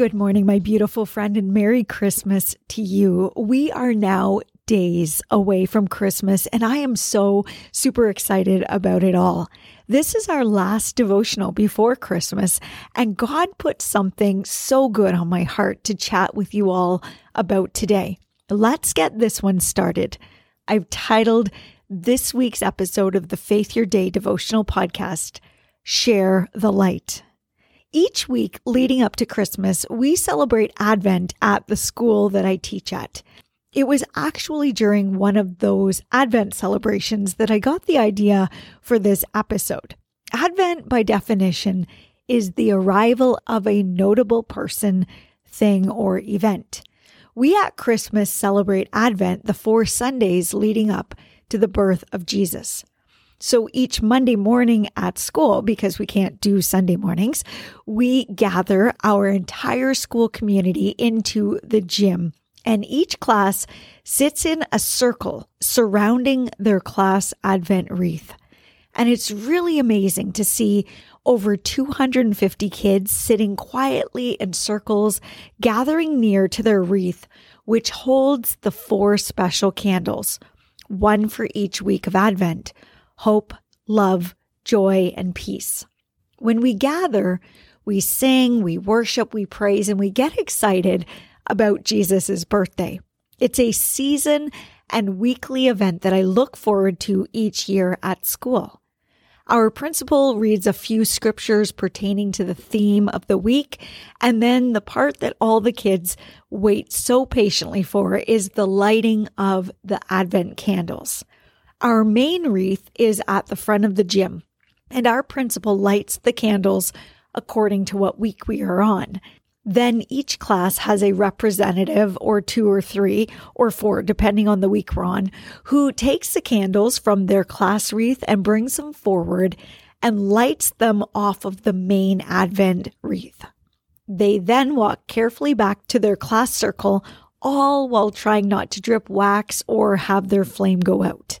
Good morning, my beautiful friend, and Merry Christmas to you. We are now days away from Christmas, and I am so super excited about it all. This is our last devotional before Christmas, and God put something so good on my heart to chat with you all about today. Let's get this one started. I've titled this week's episode of the Faith Your Day devotional podcast, Share the Light. Each week leading up to Christmas, we celebrate Advent at the school that I teach at. It was actually during one of those Advent celebrations that I got the idea for this episode. Advent, by definition, is the arrival of a notable person, thing, or event. We at Christmas celebrate Advent the four Sundays leading up to the birth of Jesus. So each Monday morning at school, because we can't do Sunday mornings, we gather our entire school community into the gym. And each class sits in a circle surrounding their class Advent wreath. And it's really amazing to see over 250 kids sitting quietly in circles, gathering near to their wreath, which holds the four special candles, one for each week of Advent hope, love, joy, and peace. When we gather, we sing, we worship, we praise, and we get excited about Jesus' birthday. It's a season and weekly event that I look forward to each year at school. Our principal reads a few scriptures pertaining to the theme of the week, and then the part that all the kids wait so patiently for is the lighting of the Advent candles. Our main wreath is at the front of the gym, and our principal lights the candles according to what week we are on. Then each class has a representative, or two or three, or four, depending on the week we're on, who takes the candles from their class wreath and brings them forward and lights them off of the main Advent wreath. They then walk carefully back to their class circle, all while trying not to drip wax or have their flame go out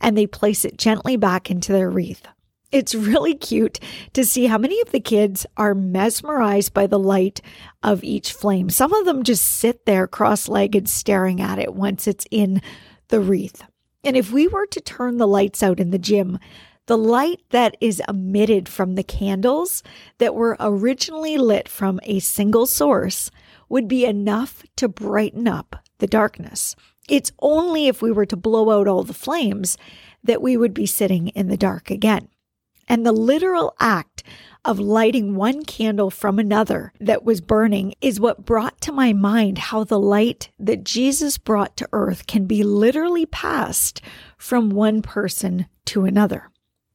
and they place it gently back into their wreath. It's really cute to see how many of the kids are mesmerized by the light of each flame. Some of them just sit there cross legged staring at it once it's in the wreath. And if we were to turn the lights out in the gym, the light that is emitted from the candles that were originally lit from a single source would be enough to brighten up the darkness. It's only if we were to blow out all the flames that we would be sitting in the dark again. And the literal act of lighting one candle from another that was burning is what brought to my mind how the light that Jesus brought to earth can be literally passed from one person to another.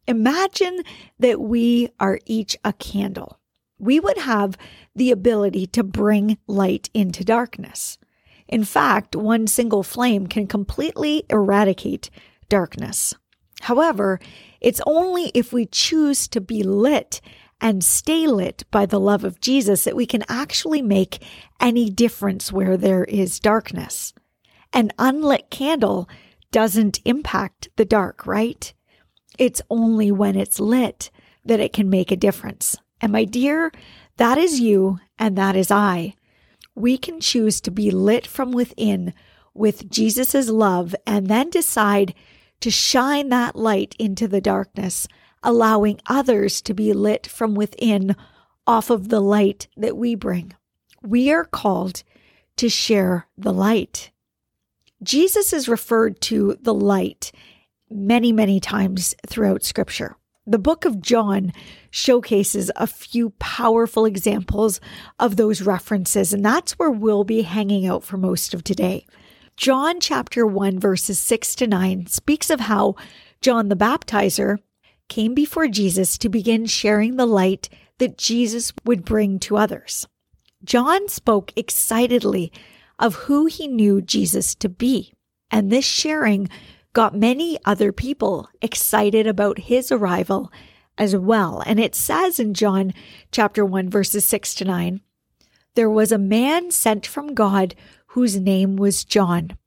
Imagine that we are each a candle. We would have the ability to bring light into darkness. In fact, one single flame can completely eradicate darkness. However, it's only if we choose to be lit and stay lit by the love of Jesus that we can actually make any difference where there is darkness. An unlit candle doesn't impact the dark, right? It's only when it's lit that it can make a difference. And my dear, that is you and that is I we can choose to be lit from within with Jesus' love and then decide to shine that light into the darkness, allowing others to be lit from within off of the light that we bring. We are called to share the light. Jesus is referred to the light many, many times throughout scripture. The book of John showcases a few powerful examples of those references, and that's where we'll be hanging out for most of today. John chapter 1, verses 6 to 9 speaks of how John the Baptizer came before Jesus to begin sharing the light that Jesus would bring to others. John spoke excitedly of who he knew Jesus to be, and this sharing got many other people excited about his arrival as well. And it says in John chapter 1, verses 6 to 9, there was a man sent from God whose name was John.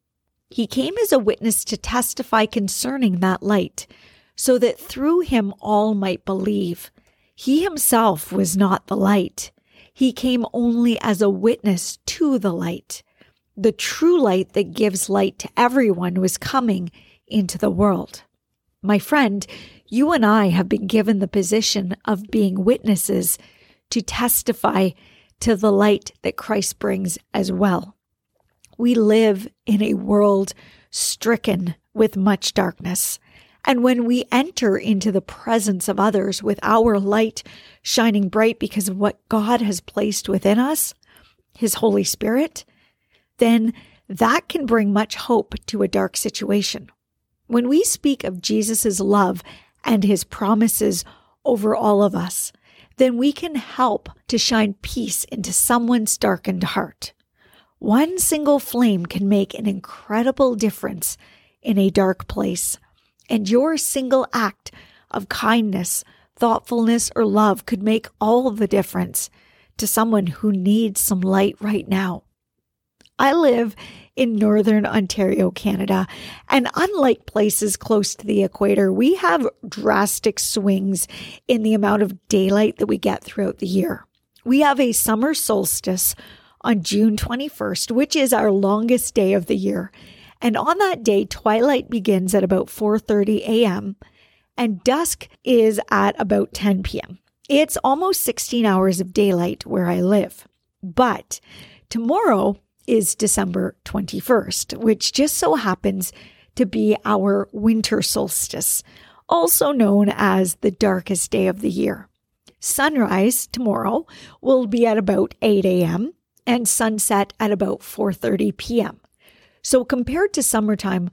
He came as a witness to testify concerning that light, so that through him all might believe. He himself was not the light. He came only as a witness to the light. The true light that gives light to everyone was coming into the world. My friend, you and I have been given the position of being witnesses to testify to the light that Christ brings as well. We live in a world stricken with much darkness. And when we enter into the presence of others with our light shining bright because of what God has placed within us, His Holy Spirit, then that can bring much hope to a dark situation. When we speak of Jesus' love and his promises over all of us, then we can help to shine peace into someone's darkened heart. One single flame can make an incredible difference in a dark place, and your single act of kindness, thoughtfulness, or love could make all the difference to someone who needs some light right now. I live in Northern Ontario, Canada. And unlike places close to the equator, we have drastic swings in the amount of daylight that we get throughout the year. We have a summer solstice on June 21st, which is our longest day of the year. And on that day, twilight begins at about 4:30 a.m. and dusk is at about 10 p.m. It's almost 16 hours of daylight where I live. But tomorrow is December 21st, which just so happens to be our winter solstice, also known as the darkest day of the year. Sunrise tomorrow will be at about 8 a.m. and sunset at about 4:30 p.m. So compared to summertime,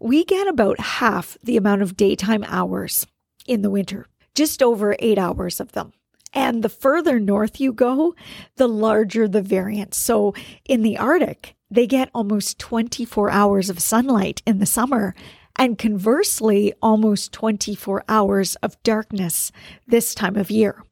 we get about half the amount of daytime hours in the winter, just over 8 hours of them. And the further north you go, the larger the variance. So in the Arctic, they get almost 24 hours of sunlight in the summer, and conversely, almost 24 hours of darkness this time of year.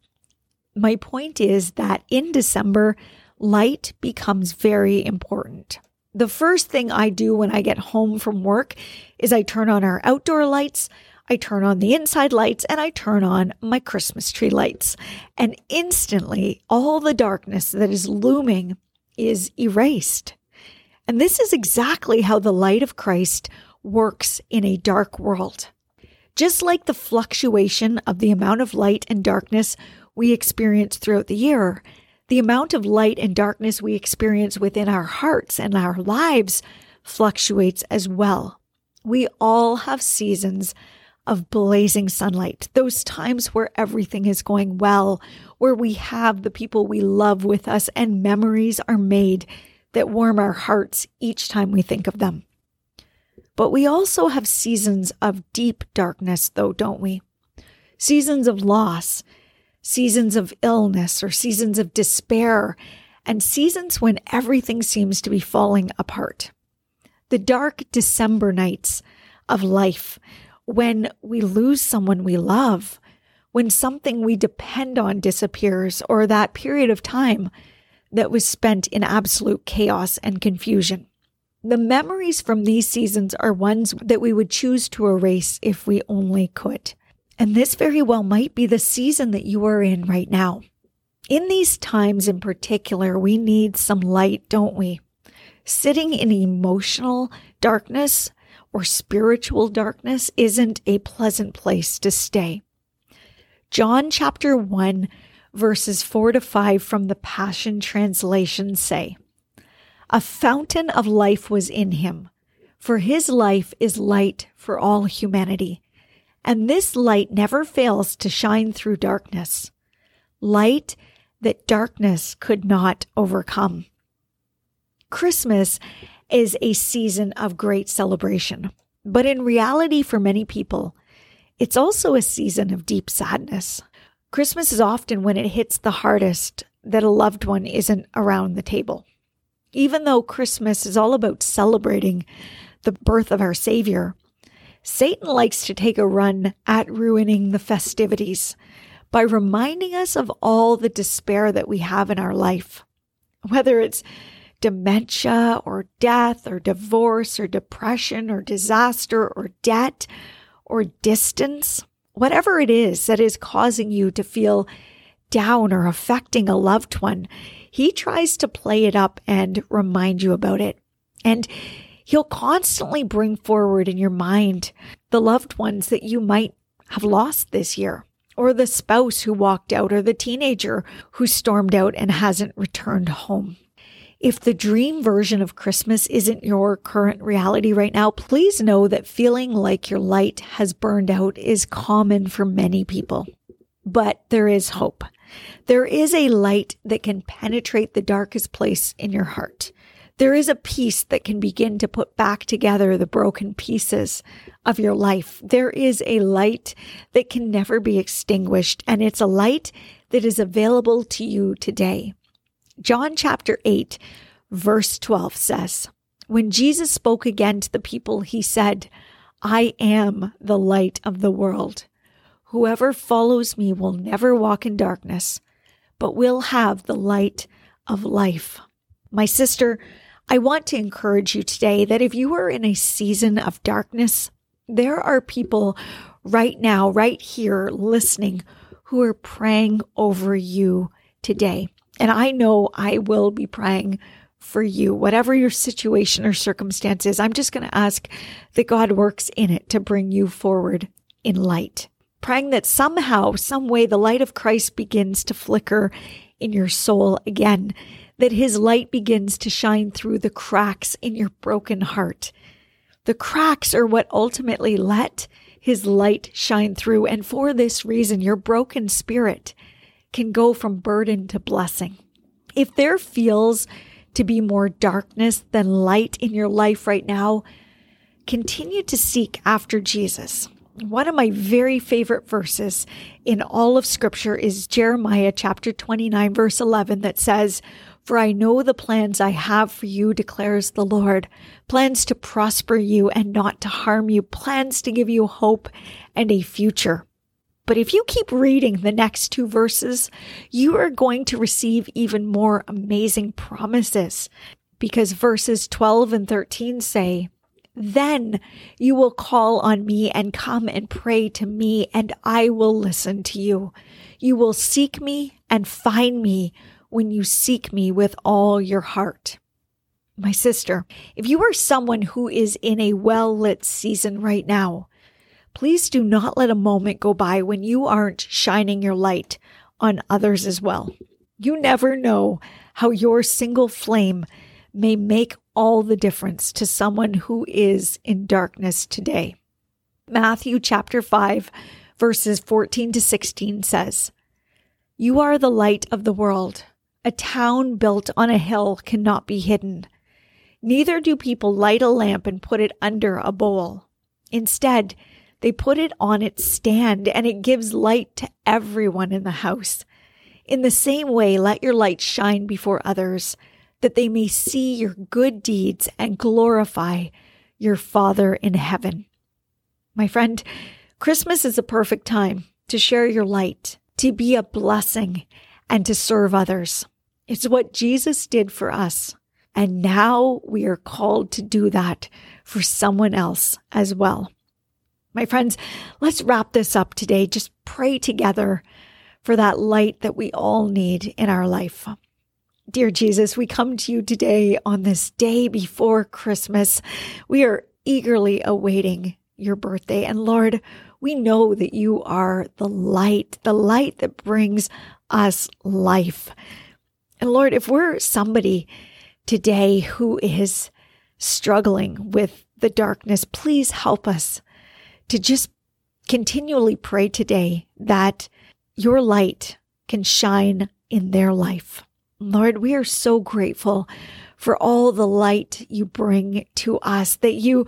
My point is that in December, light becomes very important. The first thing I do when I get home from work is I turn on our outdoor lights. I turn on the inside lights and I turn on my Christmas tree lights. And instantly, all the darkness that is looming is erased. And this is exactly how the light of Christ works in a dark world. Just like the fluctuation of the amount of light and darkness we experience throughout the year, the amount of light and darkness we experience within our hearts and our lives fluctuates as well. We all have seasons of blazing sunlight, those times where everything is going well, where we have the people we love with us and memories are made that warm our hearts each time we think of them. But we also have seasons of deep darkness, though, don't we? Seasons of loss, seasons of illness, or seasons of despair, and seasons when everything seems to be falling apart. The dark December nights of life when we lose someone we love, when something we depend on disappears, or that period of time that was spent in absolute chaos and confusion. The memories from these seasons are ones that we would choose to erase if we only could. And this very well might be the season that you are in right now. In these times in particular, we need some light, don't we? Sitting in emotional darkness or spiritual darkness isn't a pleasant place to stay. John chapter 1, verses 4 to 5 from the Passion Translation say, A fountain of life was in him, for his life is light for all humanity, and this light never fails to shine through darkness. Light that darkness could not overcome. Christmas is a season of great celebration, but in reality, for many people, it's also a season of deep sadness. Christmas is often when it hits the hardest that a loved one isn't around the table. Even though Christmas is all about celebrating the birth of our Savior, Satan likes to take a run at ruining the festivities by reminding us of all the despair that we have in our life. Whether it's dementia or death or divorce or depression or disaster or debt or distance, whatever it is that is causing you to feel down or affecting a loved one, he tries to play it up and remind you about it. And he'll constantly bring forward in your mind the loved ones that you might have lost this year or the spouse who walked out, or the teenager who stormed out and hasn't returned home. If the dream version of Christmas isn't your current reality right now, please know that feeling like your light has burned out is common for many people. But there is hope. There is a light that can penetrate the darkest place in your heart. There is a peace that can begin to put back together the broken pieces of your life. There is a light that can never be extinguished, and it's a light that is available to you today. John chapter 8, verse 12 says, When Jesus spoke again to the people, he said, I am the light of the world. Whoever follows me will never walk in darkness, but will have the light of life. My sister, I want to encourage you today that if you are in a season of darkness, there are people right now, right here, listening who are praying over you today. And I know I will be praying for you, whatever your situation or circumstance is. I'm just going to ask that God works in it to bring you forward in light. Praying that somehow, some way, the light of Christ begins to flicker in your soul again that his light begins to shine through the cracks in your broken heart. The cracks are what ultimately let his light shine through. And for this reason, your broken spirit can go from burden to blessing. If there feels to be more darkness than light in your life right now, continue to seek after Jesus. One of my very favorite verses in all of scripture is Jeremiah chapter 29 verse 11 that says, for I know the plans I have for you, declares the Lord plans to prosper you and not to harm you, plans to give you hope and a future. But if you keep reading the next two verses, you are going to receive even more amazing promises because verses 12 and 13 say, then you will call on me and come and pray to me, and I will listen to you. You will seek me and find me when you seek me with all your heart. My sister, if you are someone who is in a well lit season right now, please do not let a moment go by when you aren't shining your light on others as well. You never know how your single flame may make all the difference to someone who is in darkness today. Matthew chapter 5, verses 14 to 16 says, You are the light of the world. A town built on a hill cannot be hidden. Neither do people light a lamp and put it under a bowl. Instead, they put it on its stand and it gives light to everyone in the house. In the same way, let your light shine before others, that they may see your good deeds and glorify your Father in heaven. My friend, Christmas is a perfect time to share your light, to be a blessing, and to serve others. It's what Jesus did for us. And now we are called to do that for someone else as well. My friends, let's wrap this up today. Just pray together for that light that we all need in our life. Dear Jesus, we come to you today on this day before Christmas. We are eagerly awaiting your birthday. And Lord, we know that you are the light, the light that brings us life. And Lord, if we're somebody today who is struggling with the darkness, please help us to just continually pray today that your light can shine in their life. Lord, we are so grateful for all the light you bring to us, that you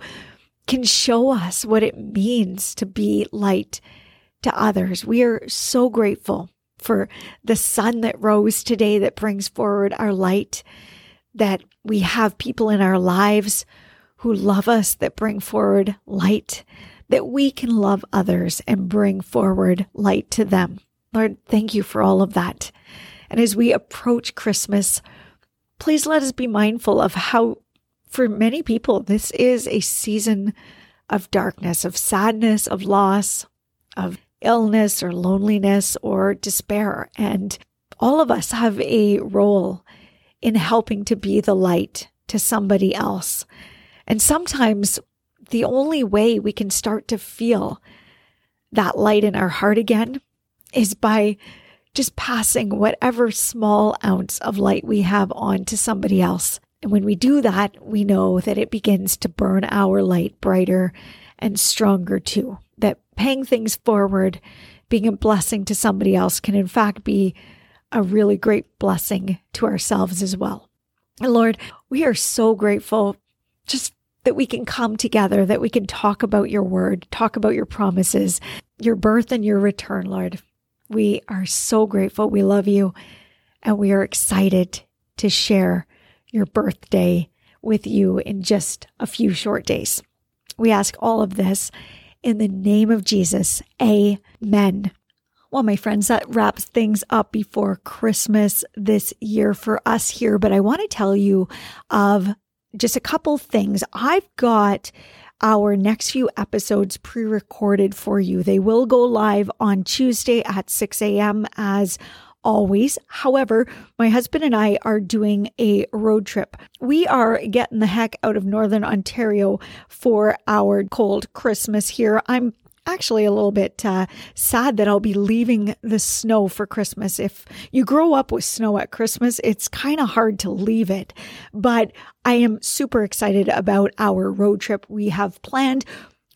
can show us what it means to be light to others. We are so grateful for the sun that rose today that brings forward our light, that we have people in our lives who love us that bring forward light, that we can love others and bring forward light to them. Lord, thank you for all of that. And as we approach Christmas, please let us be mindful of how, for many people, this is a season of darkness, of sadness, of loss, of illness or loneliness or despair. And all of us have a role in helping to be the light to somebody else. And sometimes the only way we can start to feel that light in our heart again is by just passing whatever small ounce of light we have on to somebody else. And when we do that, we know that it begins to burn our light brighter and stronger too. That paying things forward, being a blessing to somebody else can in fact be a really great blessing to ourselves as well. And Lord, we are so grateful just that we can come together, that we can talk about your word, talk about your promises, your birth and your return, Lord. We are so grateful. We love you and we are excited to share your birthday with you in just a few short days. We ask all of this in the name of Jesus. Amen. Well, my friends, that wraps things up before Christmas this year for us here. But I want to tell you of just a couple things. I've got our next few episodes pre recorded for you. They will go live on Tuesday at 6 a.m. as always. However, my husband and I are doing a road trip. We are getting the heck out of Northern Ontario for our cold Christmas here. I'm actually a little bit uh, sad that I'll be leaving the snow for Christmas. If you grow up with snow at Christmas, it's kind of hard to leave it. But I am super excited about our road trip we have planned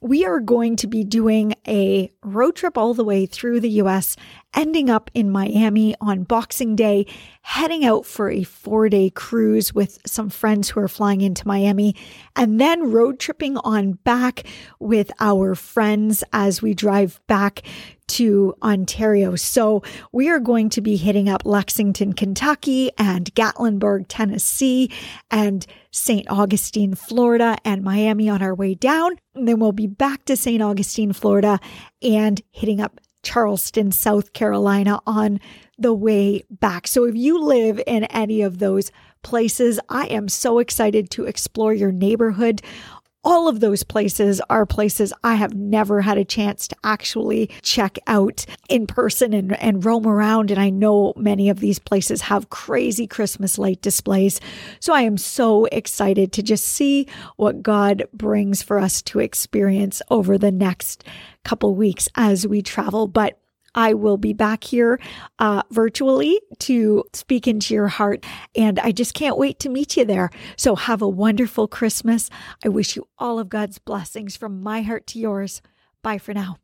we are going to be doing a road trip all the way through the US, ending up in Miami on Boxing Day, heading out for a four day cruise with some friends who are flying into Miami, and then road tripping on back with our friends as we drive back to Ontario. So we are going to be hitting up Lexington, Kentucky and Gatlinburg, Tennessee and St. Augustine, Florida and Miami on our way down. And then we'll be back to St. Augustine, Florida and hitting up Charleston, South Carolina on the way back. So if you live in any of those places, I am so excited to explore your neighborhood all of those places are places I have never had a chance to actually check out in person and, and roam around. And I know many of these places have crazy Christmas light displays. So I am so excited to just see what God brings for us to experience over the next couple weeks as we travel. But I will be back here uh, virtually to speak into your heart. And I just can't wait to meet you there. So have a wonderful Christmas. I wish you all of God's blessings from my heart to yours. Bye for now.